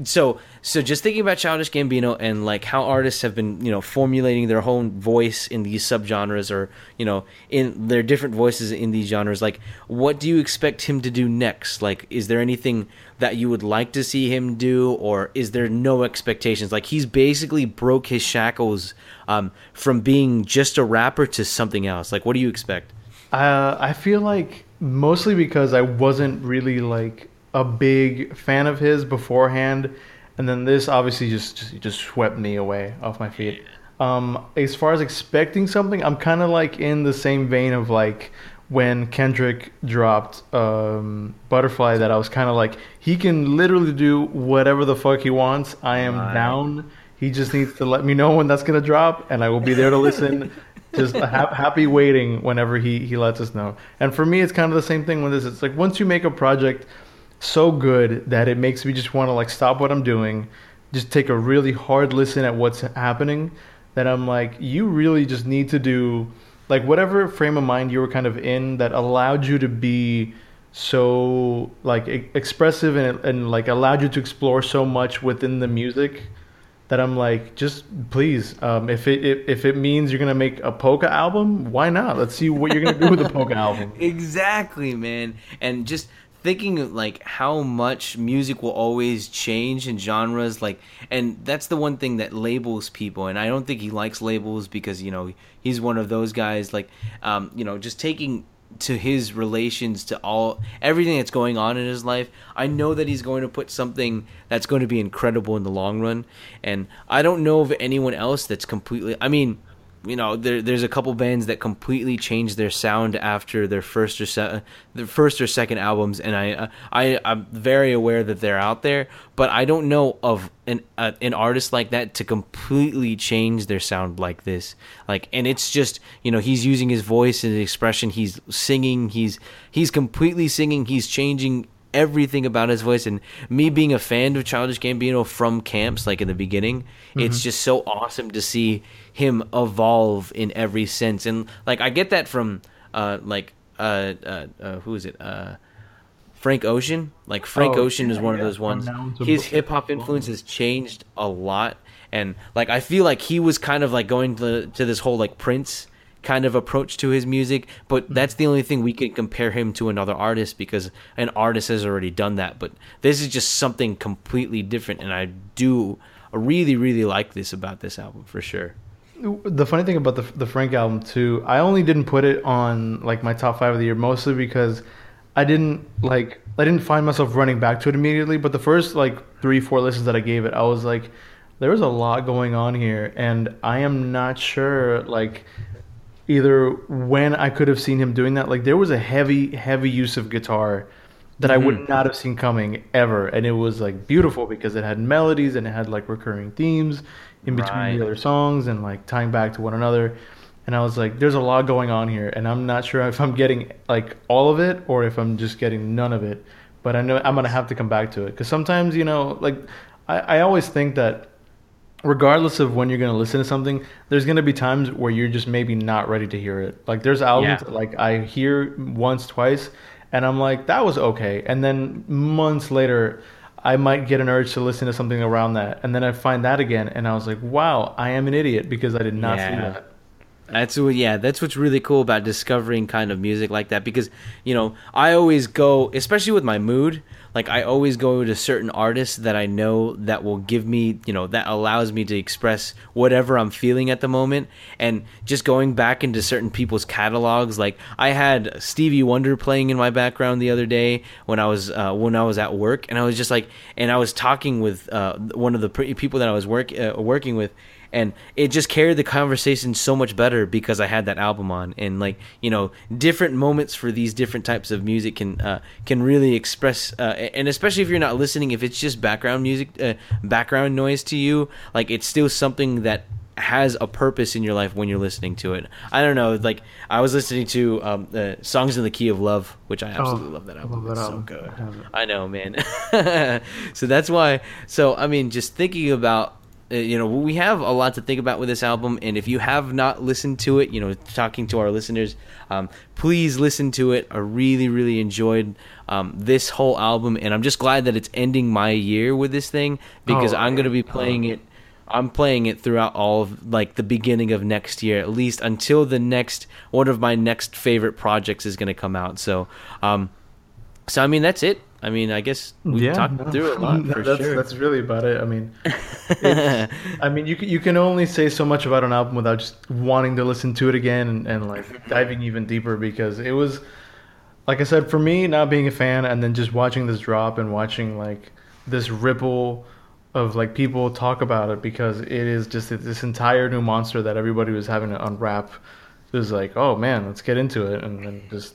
so so just thinking about childish gambino and like how artists have been you know formulating their own voice in these subgenres or you know in their different voices in these genres like what do you expect him to do next? Like is there anything that you would like to see him do or is there no expectations? Like he's basically broke his shackles um, from being just a rapper to something else. Like what do you expect? Uh, I feel like mostly because I wasn't really like a big fan of his beforehand, and then this obviously just just, just swept me away off my feet. Um, as far as expecting something, I'm kind of like in the same vein of like when Kendrick dropped um, Butterfly. That I was kind of like he can literally do whatever the fuck he wants. I am Right. down. He just needs to let me know when that's gonna drop, and I will be there to listen. (laughs) just ha- happy waiting whenever he he lets us know. And for me, it's kind of the same thing with this. It's like once you make a project so good that it makes me just want to like stop what I'm doing, just take a really hard listen at what's happening. That I'm like, you really just need to do like whatever frame of mind you were kind of in that allowed you to be so like expressive and and like allowed you to explore so much within the music that I'm like, just please, um, if it if, if it means you're gonna make a polka album, why not? Let's see what you're gonna do with the polka album. (laughs) Exactly, man. And just thinking like how much music will always change in genres like and that's the one thing that labels people and i don't think he likes labels because you know he's one of those guys like um, you know just taking to his relations to all everything that's going on in his life i know that he's going to put something that's going to be incredible in the long run and i don't know of anyone else that's completely i mean you know, there, there's a couple bands that completely changed their sound after their first or se- their first or second albums, and I, I, I'm very aware that they're out there, but I don't know of an uh, an artist like that to completely change their sound like this. Like, and it's just, you know, he's using his voice and his expression. He's singing. He's he's completely singing. He's changing everything about his voice and me being a fan of Childish Gambino from camps like in the beginning mm-hmm. it's just so awesome to see him evolve in every sense. And like I get that from uh like uh uh, uh who is it? Uh Frank Ocean. Like Frank oh, Ocean is one yeah, of those ones. His hip hop influence has changed a lot. And like I feel like he was kind of like going to to this whole like Prince kind of approach to his music, but hmm. that's the only thing we can compare him to another artist because an artist has already done that. But this is just something completely different, and I do really, really like this about this album for sure. The funny thing about the the Frank album too, I only didn't put it on like my top five of the year mostly because I didn't like I didn't find myself running back to it immediately. But the first like three four listens that I gave it, I was like, there was a lot going on here, and I am not sure like either when I could have seen him doing that. Like there was a heavy, heavy use of guitar that mm-hmm. I would mm-hmm. not have seen coming ever, and it was like beautiful because it had melodies and it had like recurring themes in between right. the other songs and like tying back to one another. And I was like, "There's a lot going on here, and I'm not sure if I'm getting like all of it or if I'm just getting none of it." But I know I'm gonna have to come back to it because sometimes, you know, like I, I always think that regardless of when you're going to listen to something, there's going to be times where you're just maybe not ready to hear it. Like there's albums yeah. like I hear once, twice, and I'm like, that was okay. And then months later, I might get an urge to listen to something around that, and then I find that again, and I was like, wow, I am an idiot because I did not yeah. see that. That's what, yeah, that's what's really cool about discovering kind of music like that because, you know, I always go, especially with my mood, like I always go to certain artists that I know that will give me, you know, that allows me to express whatever I'm feeling at the moment. And just going back into certain people's catalogs, like I had Stevie Wonder playing in my background the other day when I was uh, when I was at work, and I was just like, and I was talking with uh, one of the people that I was work uh, working with and it just carried the conversation so much better because I had that album on, and like you know, different moments for these different types of music can uh, can really express, uh, and especially if you're not listening, if it's just background music, uh, background noise to you, like it's still something that has a purpose in your life when you're listening to it. I don't know, like I was listening to um, uh, "Songs in the Key of Love," which I absolutely oh, love that album. Love that it's album. so good. I, I know, man. (laughs) so that's why. So I mean, just thinking about you know we have a lot to think about with this album and if you have not listened to it you know talking to our listeners um, please listen to it. I really really enjoyed um, this whole album and i'm just glad that it's ending my year with this thing because oh, i'm going to be playing it i'm playing it throughout all of like the beginning of next year at least until the next one of my next favorite projects is going to come out. So um, so i mean that's it I mean, I guess we yeah, talked no. through a lot (laughs) for that's, sure. That's really about it. I mean, (laughs) I mean, you can, you can only say so much about an album without just wanting to listen to it again and, and like diving even deeper because it was, like I said, for me, not being a fan and then just watching this drop and watching like this ripple of like people talk about it because it is just this entire new monster that everybody was having to unwrap. It was like, oh man, let's get into it, and then just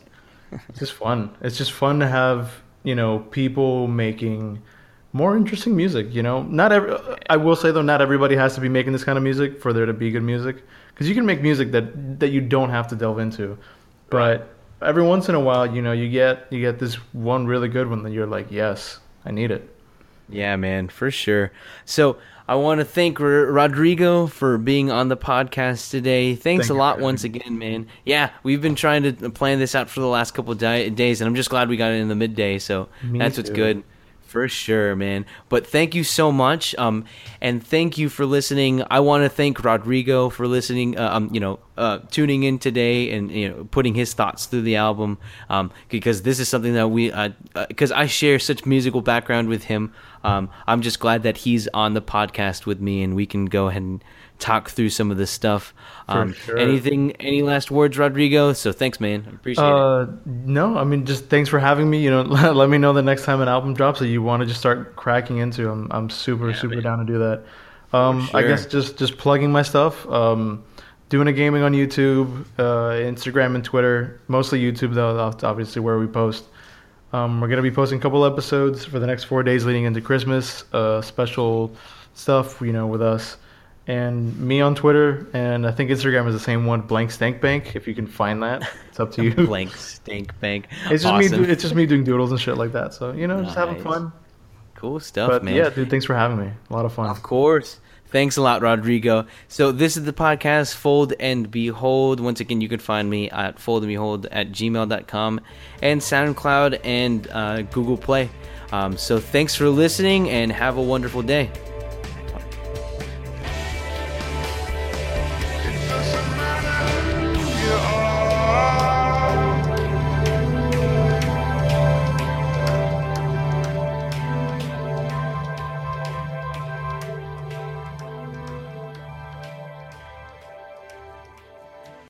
it's just fun. It's just fun to have you know people making more interesting music. You know, not every. I will say though, not everybody has to be making this kind of music for there to be good music. Because you can make music that that you don't have to delve into, but every once in a while, you know, you get you get this one really good one that you're like, yes, I need it. Yeah, man, for sure. So I want to thank Rodrigo for being on the podcast today. Thanks thank a lot once again, man. Yeah, we've been trying to plan this out for the last couple di- days, and I'm just glad we got it in the midday. So Me that's what's good. For sure, man. But thank you so much. Um, and thank you for listening. I want to thank Rodrigo for listening. Uh, um, you know, uh, tuning in today and you know putting his thoughts through the album um, because this is something that we because uh, uh I share such musical background with him. Um, I'm just glad that he's on the podcast with me and we can go ahead and talk through some of this stuff. Um, sure. Anything? Any last words, Rodrigo? So thanks, man. I appreciate uh, it. No, I mean just thanks for having me. You know, (laughs) let me know the next time an album drops that you want to just start cracking into. I'm I'm super yeah, super man. down to do that. Um, sure. I guess just just plugging my stuff. Um, doing a gaming on YouTube, uh, Instagram, and Twitter. Mostly YouTube though, obviously where we post. Um, we're gonna be posting a couple episodes for the next four days leading into Christmas. Uh, special stuff, you know, with us and me on Twitter, and I think Instagram is the same one, Blank Stank Bank. If you can find that, it's up to (laughs) you. Blank Stank Bank. It's just awesome. me. It's just me doing doodles and shit like that. So you know, nice. just having fun. Cool stuff, but, man. Yeah, dude. Thanks for having me. A lot of fun. Of course. Thanks a lot, Rodrigo. So this is the podcast, Fold and Behold. Once again, you can find me at foldandbehold at gmail.com and SoundCloud and uh, Google Play. Um, so thanks for listening and have a wonderful day.